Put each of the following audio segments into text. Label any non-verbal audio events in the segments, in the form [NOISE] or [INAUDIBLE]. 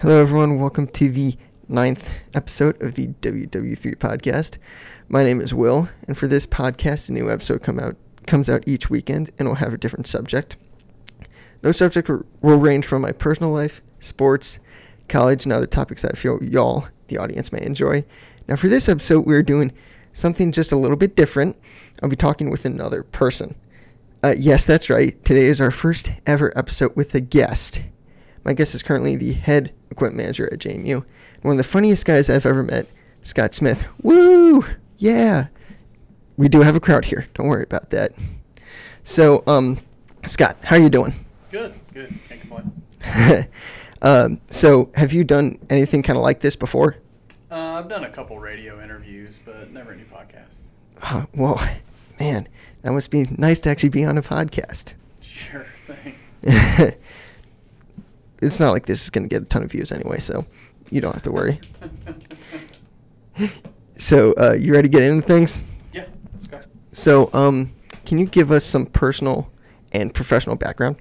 Hello, everyone. Welcome to the ninth episode of the WW3 podcast. My name is Will, and for this podcast, a new episode come out comes out each weekend, and will have a different subject. Those subjects will, range from my personal life, sports, college, and other topics that I feel y'all, the audience, may enjoy. Now, for this episode, we're doing something just a little bit different. I'll be talking with another person. Uh, yes, that's right. Today is our first ever episode with a guest. My guest is currently the head equipment manager at JMU. One of the funniest guys I've ever met, Scott Smith. Woo! Yeah. We do have a crowd here. Don't worry about that. So, um, Scott, how are you doing? Good, good. Can't complain. [LAUGHS] um, so, have you done anything kind of like this before? Uh, I've done a couple radio interviews, but never any podcasts. Uh, well, man, that must be nice to actually be on a podcast. Sure thing. [LAUGHS] it's not like this is going to get a ton of views anyway, so you don't have to worry. [LAUGHS] so, uh, you ready to get into things? yeah, let's go. So, um, can you give us some personal and professional background?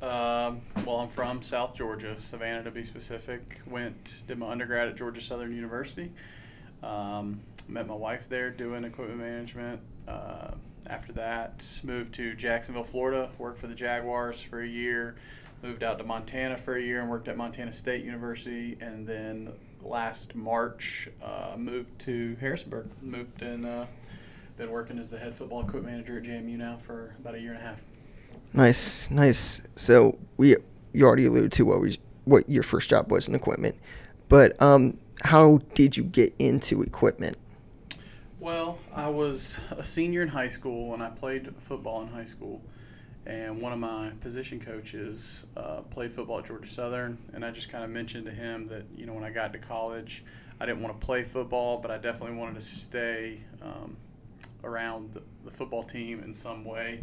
Um, well, I'm from South Georgia, Savannah to be specific. Went did my undergrad at Georgia Southern University. Um, met my wife there doing equipment management. Uh, after that, moved to Jacksonville, Florida. Worked for the Jaguars for a year. Moved out to Montana for a year and worked at Montana State University. And then last March, uh, moved to Harrisonburg. Moved and uh, been working as the head football equipment manager at JMU now for about a year and a half. Nice, nice. So we you already alluded to what was what your first job was in equipment, but um, how did you get into equipment? Well, I was a senior in high school and I played football in high school. And one of my position coaches uh, played football at Georgia Southern. And I just kind of mentioned to him that, you know, when I got to college, I didn't want to play football, but I definitely wanted to stay um, around the, the football team in some way.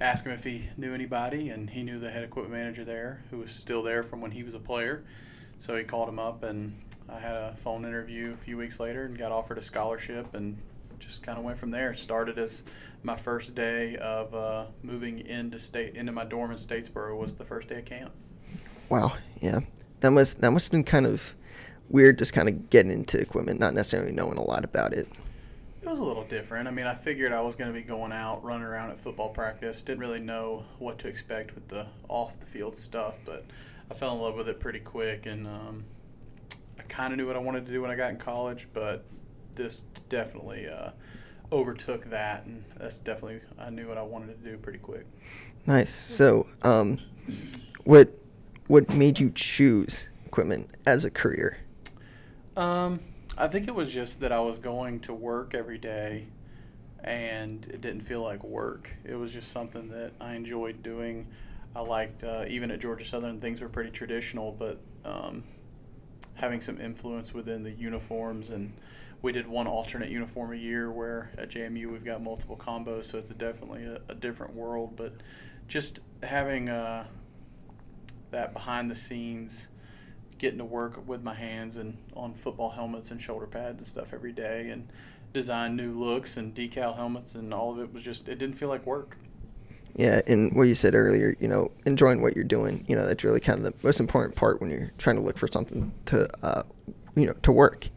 Asked him if he knew anybody, and he knew the head equipment manager there, who was still there from when he was a player. So he called him up, and I had a phone interview a few weeks later and got offered a scholarship, and just kind of went from there. Started as my first day of uh, moving into state into my dorm in Statesboro was the first day of camp. Wow, yeah, that must that must have been kind of weird, just kind of getting into equipment, not necessarily knowing a lot about it. It was a little different. I mean, I figured I was going to be going out, running around at football practice. Didn't really know what to expect with the off the field stuff, but I fell in love with it pretty quick, and um, I kind of knew what I wanted to do when I got in college. But this definitely uh, overtook that, and that's definitely I knew what I wanted to do pretty quick. Nice. So, um, what what made you choose equipment as a career? Um, I think it was just that I was going to work every day and it didn't feel like work. It was just something that I enjoyed doing. I liked, uh, even at Georgia Southern, things were pretty traditional, but um, having some influence within the uniforms. And we did one alternate uniform a year where at JMU we've got multiple combos, so it's a definitely a, a different world. But just having uh, that behind the scenes getting to work with my hands and on football helmets and shoulder pads and stuff every day and design new looks and decal helmets and all of it was just it didn't feel like work. Yeah, and what you said earlier, you know, enjoying what you're doing, you know, that's really kind of the most important part when you're trying to look for something to, uh, you know, to work.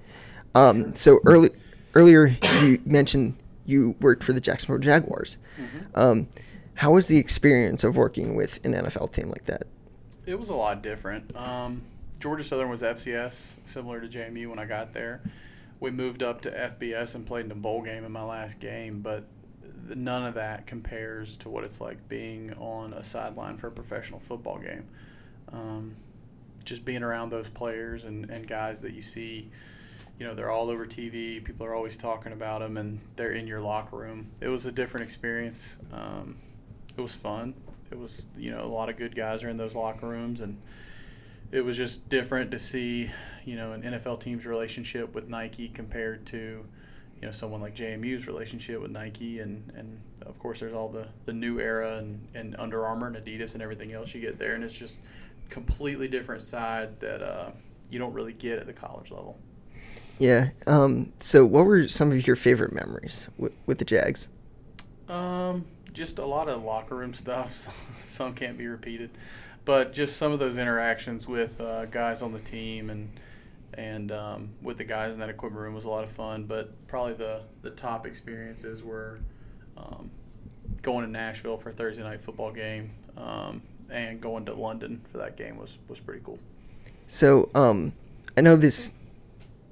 Um, so early, earlier you mentioned you worked for the Jacksonville Jaguars. Mm-hmm. Um, how was the experience of working with an NFL team like that? It was a lot different. Um, Georgia Southern was FCS, similar to JMU when I got there. We moved up to FBS and played in a bowl game in my last game, but none of that compares to what it's like being on a sideline for a professional football game. Um, just being around those players and, and guys that you see, you know, they're all over TV. People are always talking about them, and they're in your locker room. It was a different experience. Um, it was fun. It was, you know, a lot of good guys are in those locker rooms, and it was just different to see, you know, an NFL team's relationship with Nike compared to, you know, someone like JMU's relationship with Nike, and and of course there's all the the new era and and Under Armour and Adidas and everything else you get there, and it's just completely different side that uh, you don't really get at the college level. Yeah. Um, so, what were some of your favorite memories with, with the Jags? Um, just a lot of locker room stuff. [LAUGHS] Some can't be repeated. but just some of those interactions with uh, guys on the team and and um, with the guys in that equipment room was a lot of fun. But probably the the top experiences were um, going to Nashville for a Thursday night football game um, and going to London for that game was was pretty cool. So, um, I know this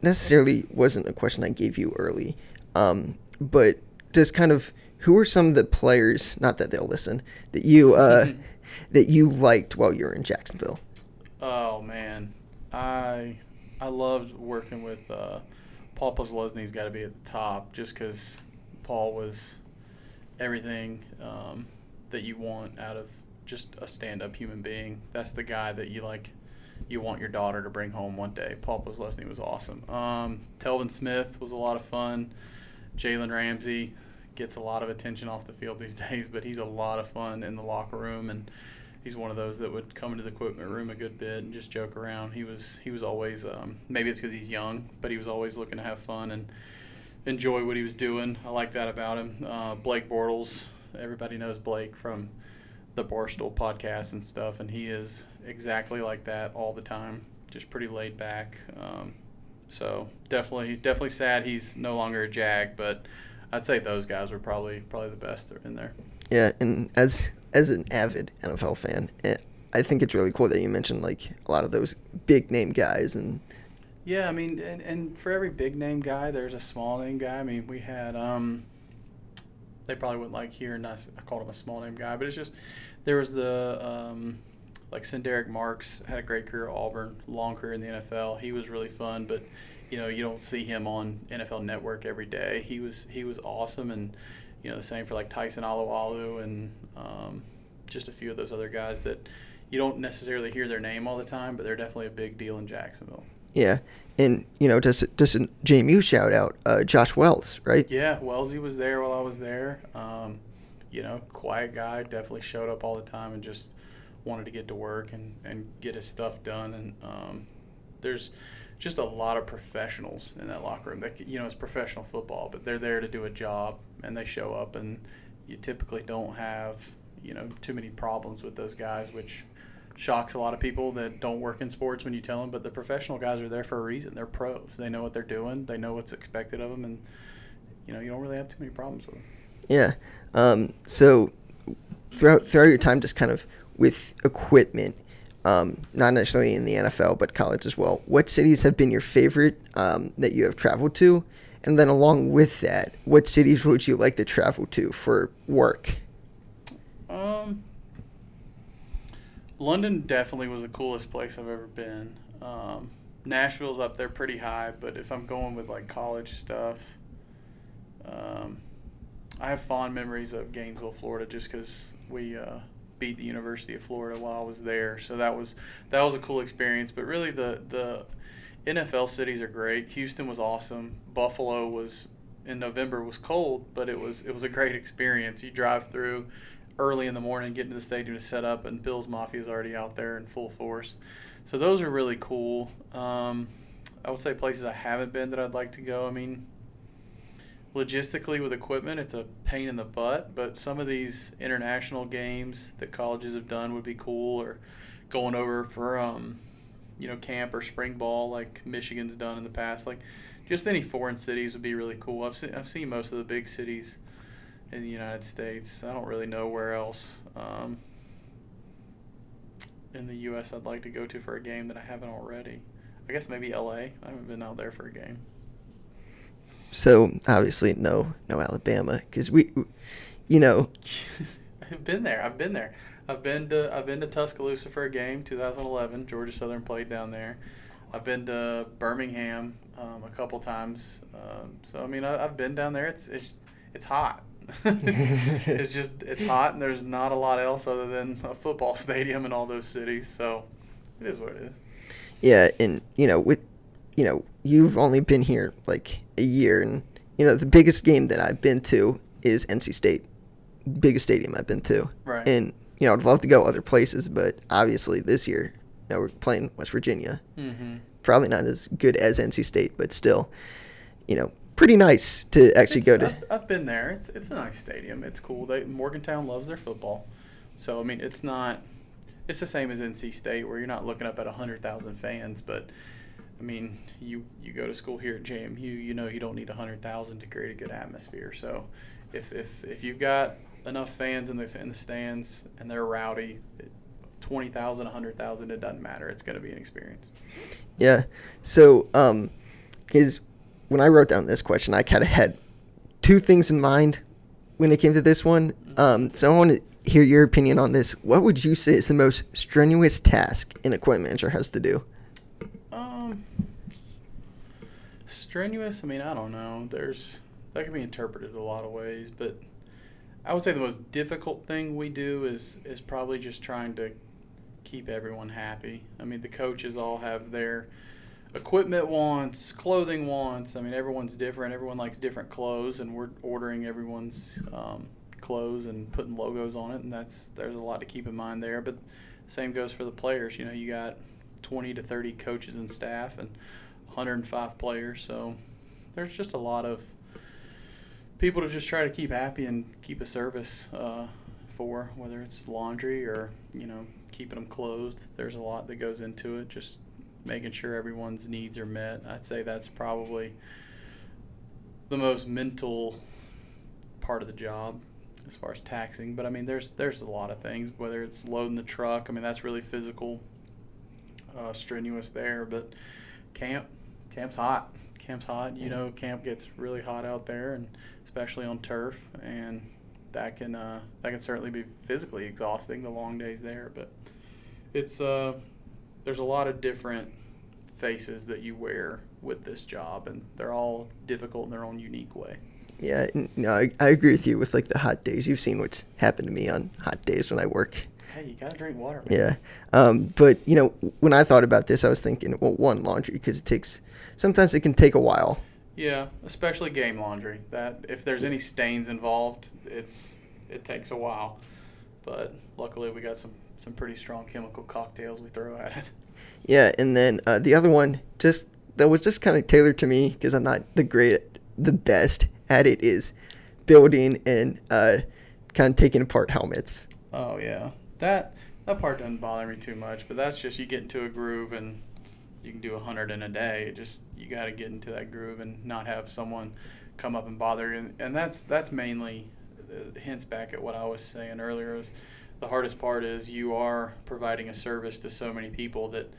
necessarily wasn't a question I gave you early, um, but just kind of who are some of the players? Not that they'll listen that you uh, [LAUGHS] that you liked while you were in Jacksonville. Oh man, I I loved working with uh, Paul Posluszny's got to be at the top just because Paul was everything um, that you want out of just a stand-up human being. That's the guy that you like. You want your daughter to bring home one day. Paul Posluszny was awesome. Um, Telvin Smith was a lot of fun. Jalen Ramsey gets a lot of attention off the field these [LAUGHS] days, but he's a lot of fun in the locker room and he's one of those that would come into the equipment room a good bit and just joke around. He was he was always um, maybe it's because he's young, but he was always looking to have fun and enjoy what he was doing. I like that about him. Uh, Blake Bortles, everybody knows Blake from the Barstool podcast and stuff, and he is exactly like that all the time. Just pretty laid back. Um, so definitely definitely sad he's no longer a Jag, but I'd say those guys were probably probably the best in there. Yeah, and as as an avid NFL fan, eh, I think it's really cool that you mentioned like a lot of those big name guys and. Yeah, I mean, and, and for every big name guy, there's a small name guy. I mean, we had um, they probably wouldn't like hearing us. I called him a small name guy, but it's just there was the um, like Sen'Derrick Marks had a great career at Auburn, long career in the NFL. He was really fun, but you know you don't see him on NFL Network every day. He was he was awesome, and you know the same for like Tyson Alualu and um, just a few of those other guys that you don't necessarily hear their name all the time, but they're definitely a big deal in Jacksonville. Yeah, and you know, just just a JMU shout out, uh, Josh Wells, right? Yeah, Wellesley was there while I was there. Um, you know, quiet guy, definitely showed up all the time and just wanted to get to work and, and get his stuff done. And um, there's just a lot of professionals in that locker room. That you know, it's professional football, but they're there to do a job and they show up, and you typically don't have you know too many problems with those guys, which shocks a lot of people that don't work in sports when you tell them. But the professional guys are there for a reason. They're pros. They know what they're doing. They know what's expected of them, and you know you don't really have too many problems with them. Yeah. Um, so throughout throughout your time, just kind of with equipment, um, not necessarily in the NFL, but college as well. What cities have been your favorite um, that you have traveled to? And then along with that, what cities would you like to travel to for work? Um, London definitely was the coolest place I've ever been. Um, Nashville's up there pretty high, but if I'm going with like college stuff, um, I have fond memories of Gainesville, Florida, just because we uh, beat the University of Florida while I was there. So that was that was a cool experience. But really, the the NFL cities are great. Houston was awesome. Buffalo was in November was cold, but it was it was a great experience. You drive through early in the morning, getting to the stadium to set up, and Bills Mafia is already out there in full force. So those are really cool. Um, I would say places I haven't been that I'd like to go. I mean, logistically with equipment, it's a pain in the butt, but some of these international games that colleges have done would be cool, or going over for um, you know camp or spring ball like Michigan's done in the past. Like just any foreign cities would be really cool. I've seen I've seen most of the big cities in the United States. I don't really know where else um, in the U.S. I'd like to go to for a game that I haven't already. I guess maybe L.A. I haven't been out there for a game. So obviously, no, no Alabama, because we, you know, [LAUGHS] I've been there. I've been there. I've been to I've been to Tuscaloosa for a game, 2011. Georgia Southern played down there. I've been to Birmingham um, a couple times. Um, so I mean, I, have been down there. It's it's it's hot. It's, [LAUGHS] it's just it's hot, and there's not a lot else other than a football [LAUGHS] stadium in all those cities. So it is what it is. Yeah, and you know, with you know, you've only been here like a year, and you know, the biggest game that I've been to is NC State, biggest stadium I've been to. Right. And you know, I'd love to go other places, but obviously this year, you know, we're playing West Virginia. Mm-hmm. Probably not as good as NC State, but still, you know, pretty nice to actually It's- go to. I've, I've been there. It's it's a nice stadium. It's cool. They Morgantown loves their football, so I mean it's not it's the same as NC State, where you're not looking up at hundred thousand fans, but I mean, you you go to school here at JMU, you know you don't need hundred thousand to create a good atmosphere. So, if if if you've got enough fans in the in the stands and they're rowdy, twenty thousand, hundred thousand, 100,000, it doesn't matter. It's going to be an experience. Yeah. So, um, because when I wrote down this question, I kind of had two things in mind when it came to this one. Um, so I want to hear your opinion on this. What would you say is the most strenuous task an equipment manager has to do? Um, strenuous. I mean, I don't know. There's that can be interpreted a lot of ways, but I would say the most difficult thing we do is is probably just trying to keep everyone happy. I mean, the coaches all have their equipment wants, clothing wants. I mean, everyone's different. Everyone likes different clothes, and we're ordering everyone's um, clothes and putting logos on it, and that's there's a lot to keep in mind there. But same goes for the players. You know, you got 20 to 30 coaches and staff, and 105 players. So there's just a lot of people to just try to keep happy and keep a service uh, for, whether it's laundry or you know keeping them clothed. There's a lot that goes into it. Just making sure everyone's needs are met. I'd say that's probably the most mental part of the job as far as taxing. But I mean, there's there's a lot of things. Whether it's loading the truck, I mean that's really physical, uh, strenuous there. But camp, camp's hot. Camp's hot. You know, camp gets really hot out there, and especially on turf, and that can uh, that can certainly be physically exhausting. The long days there, but it's uh, there's a lot of different faces that you wear with this job, and they're all difficult in their own unique way. Yeah, no, I, I agree with you with like the hot days. You've seen what's happened to me on hot days when I work. Hey, you gotta drink water. Man. Yeah, um, but you know, when I thought about this, I was thinking, well, one laundry because it takes sometimes it can take a while. Yeah, especially game laundry. That if there's any stains involved, it's it takes a while. But luckily, we got some some pretty strong chemical cocktails we throw at it. Yeah, and then uh, the other one just that was just kind of tailored to me because I'm not the great, the best at it is building and uh, kind of taking apart helmets. Oh yeah, that that part doesn't bother me too much, but that's just you get into a groove and you can do a hundred in a day. It just you got to get into that groove and not have someone come up and bother you. And, and that's that's mainly uh, hints back at what I was saying earlier. Was the hardest part is you are providing a service to so many people that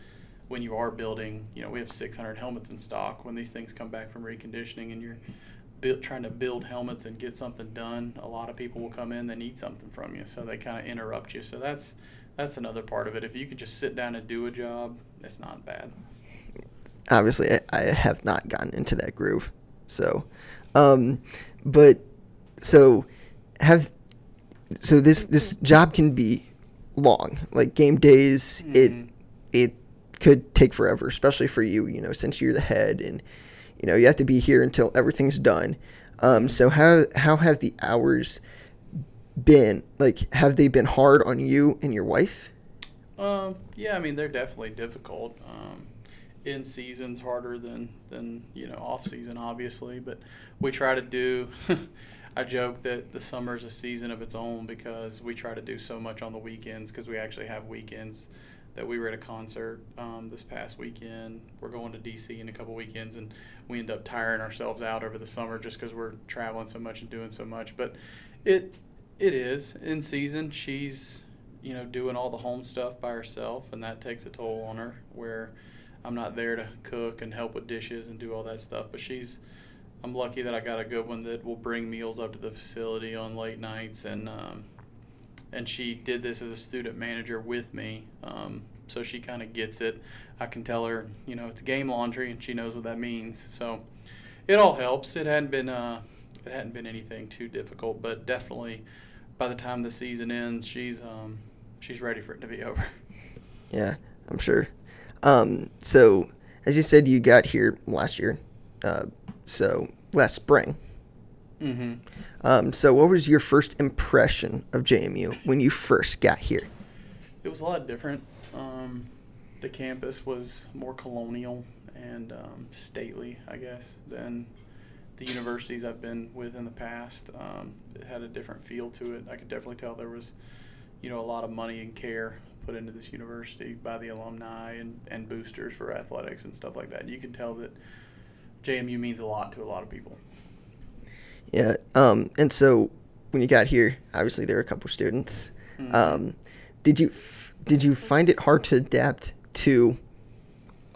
when you are building, you know, we have 600 helmets in stock. When these things come back from reconditioning and you're trying to build helmets and get something done, a lot of people will come in. They need something from you, so they kind of interrupt you. So that's that's another part of it. If you could just sit down and do a job, it's not bad. Obviously, I, I have not gotten into that groove. So, um, but so have so this this job can be long, like game days. Mm-hmm. It it could take forever, especially for you. You know, since you're the head, and you know you have to be here until everything's done. Um, so how how have the hours been? Like, have they been hard on you and your wife? Um, yeah, I mean they're definitely difficult. Um, in season's harder than than you know off season, obviously, but we try to do. [LAUGHS] I joke that the summer is a season of its own because we try to do so much on the weekends because we actually have weekends that we were at a concert um, this past weekend. We're going to DC in a couple weekends, and we end up tiring ourselves out over the summer just because we're traveling so much and doing so much. But it it is in season. She's you know doing all the home stuff by herself, and that takes a toll on her. Where I'm not there to cook and help with dishes and do all that stuff, but she's I'm lucky that I got a good one that will bring meals up to the facility on late nights, and um, and she did this as a student manager with me, um, so she kind of gets it. I can tell her, you know, it's game laundry, and she knows what that means. So it all helps. It hadn't been uh, it hadn't been anything too difficult, but definitely by the time the season ends, she's um, she's ready for it to be [LAUGHS] over. Yeah, I'm sure. Um, so as you said, you got here last year. Uh, so last spring. Mm-hmm. Um, so, what was your first impression of JMU when you first got here? It was a lot different. Um, the campus was more colonial and um, stately, I guess, than the universities I've been with in the past. Um, it had a different feel to it. I could definitely tell there was, you know, a lot of money and care put into this university by the alumni and, and boosters for athletics and stuff like that. You can tell that JMU means a lot to a lot of people. Yeah. Um, and so when you got here, obviously there were a couple students. Mhm. Um, did you f- did you find it hard to adapt to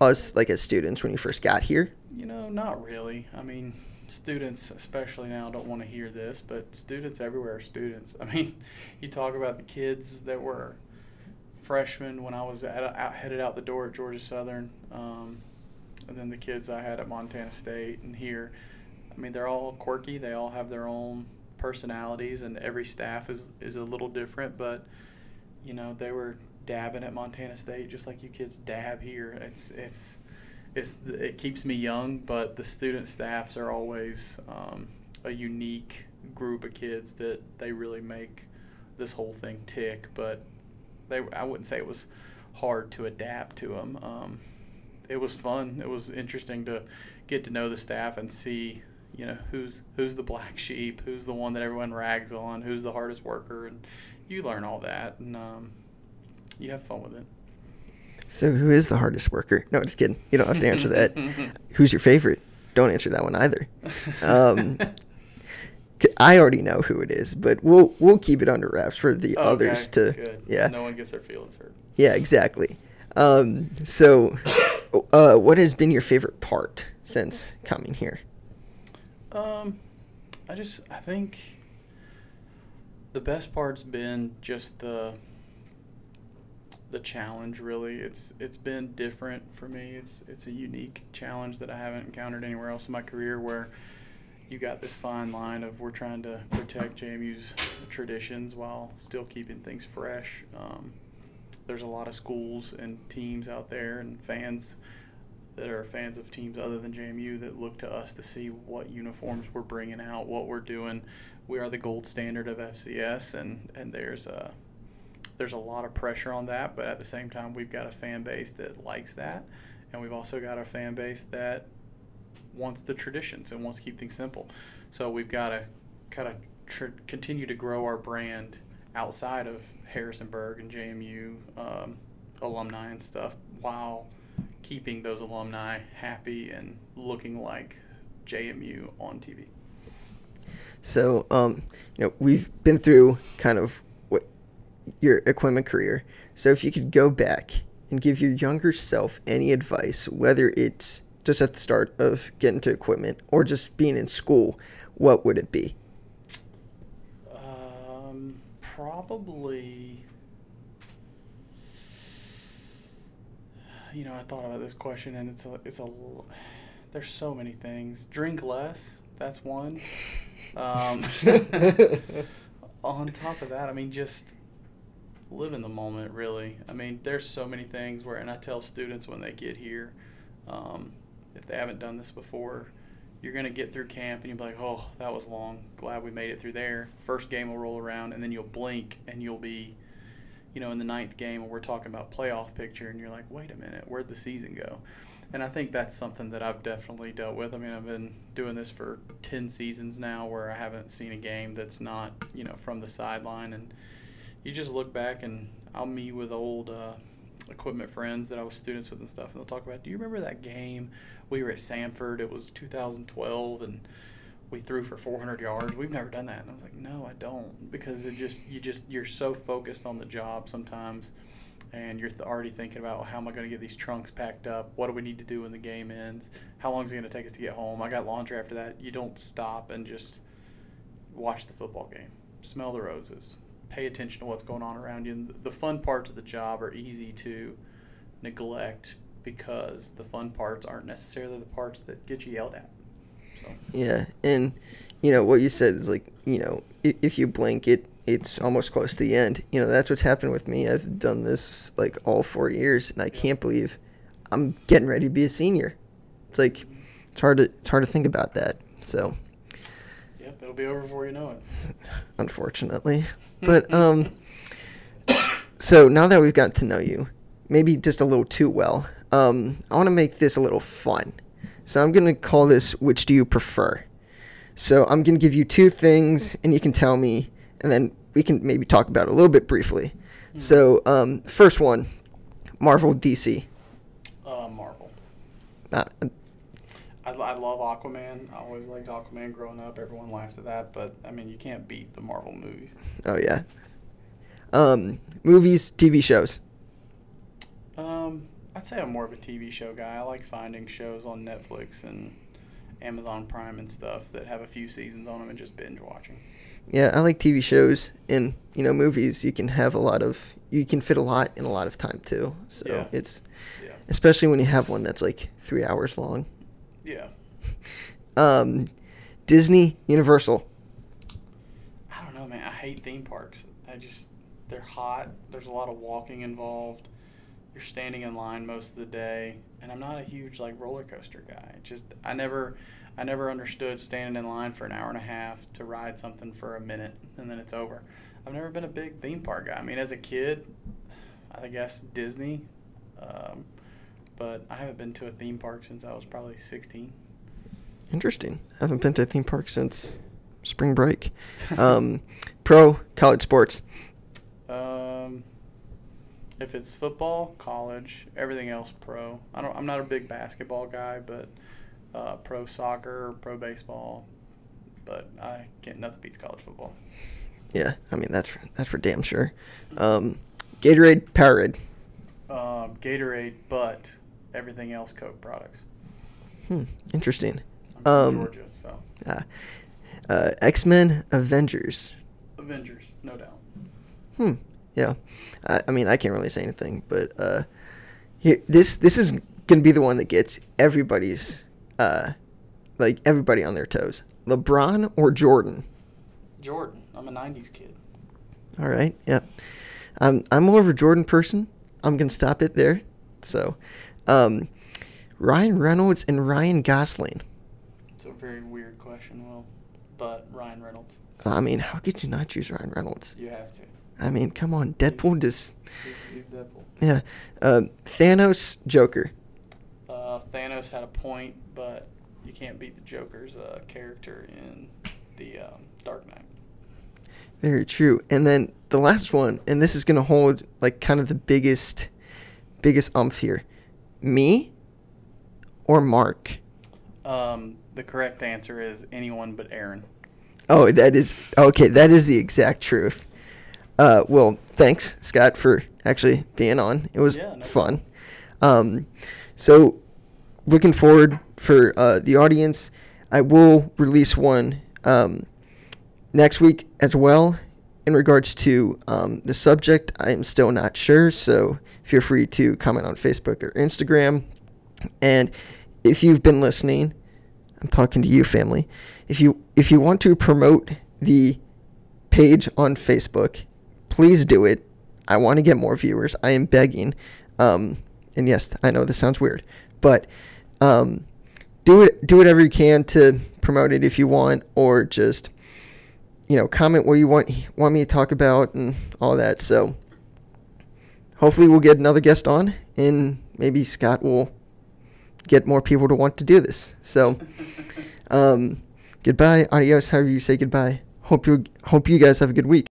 us like as students when you first got here? You know, not really. I mean, students, especially now, don't want to hear this, but students everywhere are students. [LAUGHS] I mean, you talk about the kids that were freshmen when I was at, out, headed out the door at Georgia Southern, um, and then the kids I had at Montana State and here. I mean, they're all quirky. They all have their own personalities, and every staff is is a little different. But you know, they were dabbing at Montana State just like you kids dab here. It's it's it's it keeps me young, but the student staffs are always um, a unique group of kids that they really make this whole thing tick. But they I wouldn't say it was hard to adapt to them. Um, it was fun. It was interesting to get to know the staff and see you know who's who's the black [LAUGHS] sheep, who's the one that everyone rags on, who's the hardest worker, and you learn all that and um, you have fun with it. So who is the hardest worker? No, just kidding. You don't have to answer that. [LAUGHS] Who's your favorite? Don't answer that one either. Um, [LAUGHS] I already know who it is, but we'll we'll keep it under wraps for the others to. good. Yeah. no one gets their feelings hurt. Yeah, exactly. Um, so, [COUGHS] uh, what has been your favorite part since coming here? Um, I just I think the best part's been just the the challenge. Really, it's it's been different for me. It's it's a unique challenge that I haven't encountered anywhere else in my career. Where you got this fine line of we're trying to protect JMU's traditions while still keeping things fresh. Um, there's a lot of schools and teams out there and fans that are fans of teams other than JMU that look to us to see what uniforms we're bringing out, what we're doing. We are the gold standard of FCS, and and there's a there's a lot of pressure on that, but at the same time, we've got a fan base that likes that, and we've also got a fan base that wants the traditions and wants to keep things simple. So we've got to kind of tr- continue to grow our brand outside of Harrisonburg and JMU um, alumni and stuff while keeping those alumni happy and looking like JMU on TV. So, um, you know, we've been through kind of what your equipment career. So, if you could go back and give your younger self any advice, whether it's just at the start of getting to equipment or just being in school, what would it be? Probably. You know, I thought about this question, and it's a, it's a. There's so many things. Drink less. That's one. Um, [LAUGHS] on top of that, I mean, just live in the moment. Really, I mean, there's so many things where, and I tell students when they get here, um, if they haven't done this before, you're gonna get through camp and you'll be like, oh, that was long. Glad we made it through there. First game will roll around, and then you'll blink and you'll be, you know, in the ninth game, and we're talking about playoff picture, and you're like, wait a minute, where'd the season go? And I think that's something that I've definitely dealt with. I mean, I've been doing this for 10 seasons now where I haven't seen a game that's not, you know, from the sideline. And you just look back and I'll meet with old uh, equipment friends that I was students with and stuff, and they'll talk about, do you remember that game? We were at Samford, it was 2012, and we threw for 400 yards. We've never done that. And I was like, no, I don't. Because it just, you just, you're so focused on the job sometimes and you're th- already thinking about how am I going to get these trunks packed up? What do we need to do when the game ends? How long is it going to take us to get home? I got laundry after that. You don't stop and just watch the football game, smell the roses, pay attention to what's going on around you. And the fun parts of the job are easy to neglect because the fun parts aren't necessarily the parts that get you yelled at. So, Yeah, and you know what you said is like you know i- if you blink it, it's almost close to the end. You know that's what's happened with me. I've done this like all four years, and I can't believe I'm getting ready to be a senior. It's like it's hard to it's hard to think about that. So yep, it'll be over before you know it. [LAUGHS] unfortunately, but um, so now that we've got to know you, maybe just a little too well, um, I want to make this a little fun. So I'm gonna call this "Which do you prefer?" So I'm gonna give you two things, and you can tell me, and then we can maybe talk about it a little bit briefly. So, um, first one, Marvel DC. Uh, Marvel. Uh, I, I love Aquaman. I always liked Aquaman growing up. Everyone laughs at that, but I mean, you can't beat the Marvel movies. oh yeah. Um, movies, TV shows. Um, I'd say I'm more of a TV show guy. I like finding shows on Netflix and Amazon Prime and stuff that have a few seasons on them and just binge watching. Yeah, I like TV shows and you know movies. You can have a lot of you can fit a lot in a lot of time too. So Yeah. it's Yeah. especially when you have one that's like three hours long. Yeah. Um, Disney, Universal. I don't know, man. I hate theme parks. I just they're hot. There's a lot of walking involved. You're standing in line most of the day, and I'm not a huge like roller coaster guy. Just I never, I never understood standing in line for an hour and a half to ride something for a minute and then it's over. I've never been a big theme park guy. I mean, as a kid, I guess Disney, um, but I haven't been to a theme park since I was probably 16. Interesting. I haven't been to a theme park since spring break. Um, pro college sports. [LAUGHS] Um, if it's football, college, everything else pro. I don't. I'm not a big basketball guy, but uh, pro soccer, pro baseball. But I can't. Nothing beats college football. Yeah, I mean that's for, that's for damn sure. Um, Gatorade, Powerade. Um, Gatorade, but everything else Coke products. Hmm, interesting. I'm from Um, Georgia, so Uh, uh, X Men, Avengers. Avengers, no doubt. Hmm. Yeah. I, I mean, I can't really say anything, but uh, here, this this is gonna be the one that gets everybody's uh, like everybody on their toes. LeBron or Jordan. Jordan, I'm a '90s kid. All right. Yeah. I'm I'm more of a Jordan person. I'm gonna stop it there. So, um, Ryan Reynolds and Ryan Gosling. It's a very weird question, Will, but Ryan Reynolds, I mean, how could you not choose Ryan Reynolds? you have to. I mean, come on, Deadpool just He's, he's Deadpool. yeah. Um, Thanos, Joker. Uh, Thanos had a point, but you can't beat the Joker's uh, character in the um, Dark Knight. Very true. And then the last one, and this is gonna hold like kind of the biggest, biggest umph here. Me or Mark? Um, the correct answer is anyone but Aaron. Oh, that is okay. That is the exact truth. Uh, well, thanks, Scott, for actually being on. It was Yeah, no fun. Um, so, looking forward for uh, the audience. I will release one um, next week as well. In regards to um, the subject, I am still not sure. So, feel free to comment on Facebook or Instagram. And if you've been listening, I'm talking to you, family. If you if you want to promote the page on Facebook, please do it. I want to get more viewers. I am begging. Um, and yes, I know this sounds weird, but um, do it. Do whatever you can to promote it if you want, or just you know comment what you want want me to talk about and all that. So hopefully we'll get another guest on, and maybe Scott will get more people to want to do this. So. [LAUGHS] Um, goodbye, adios, however you say goodbye. Hope you hope you guys have a good week.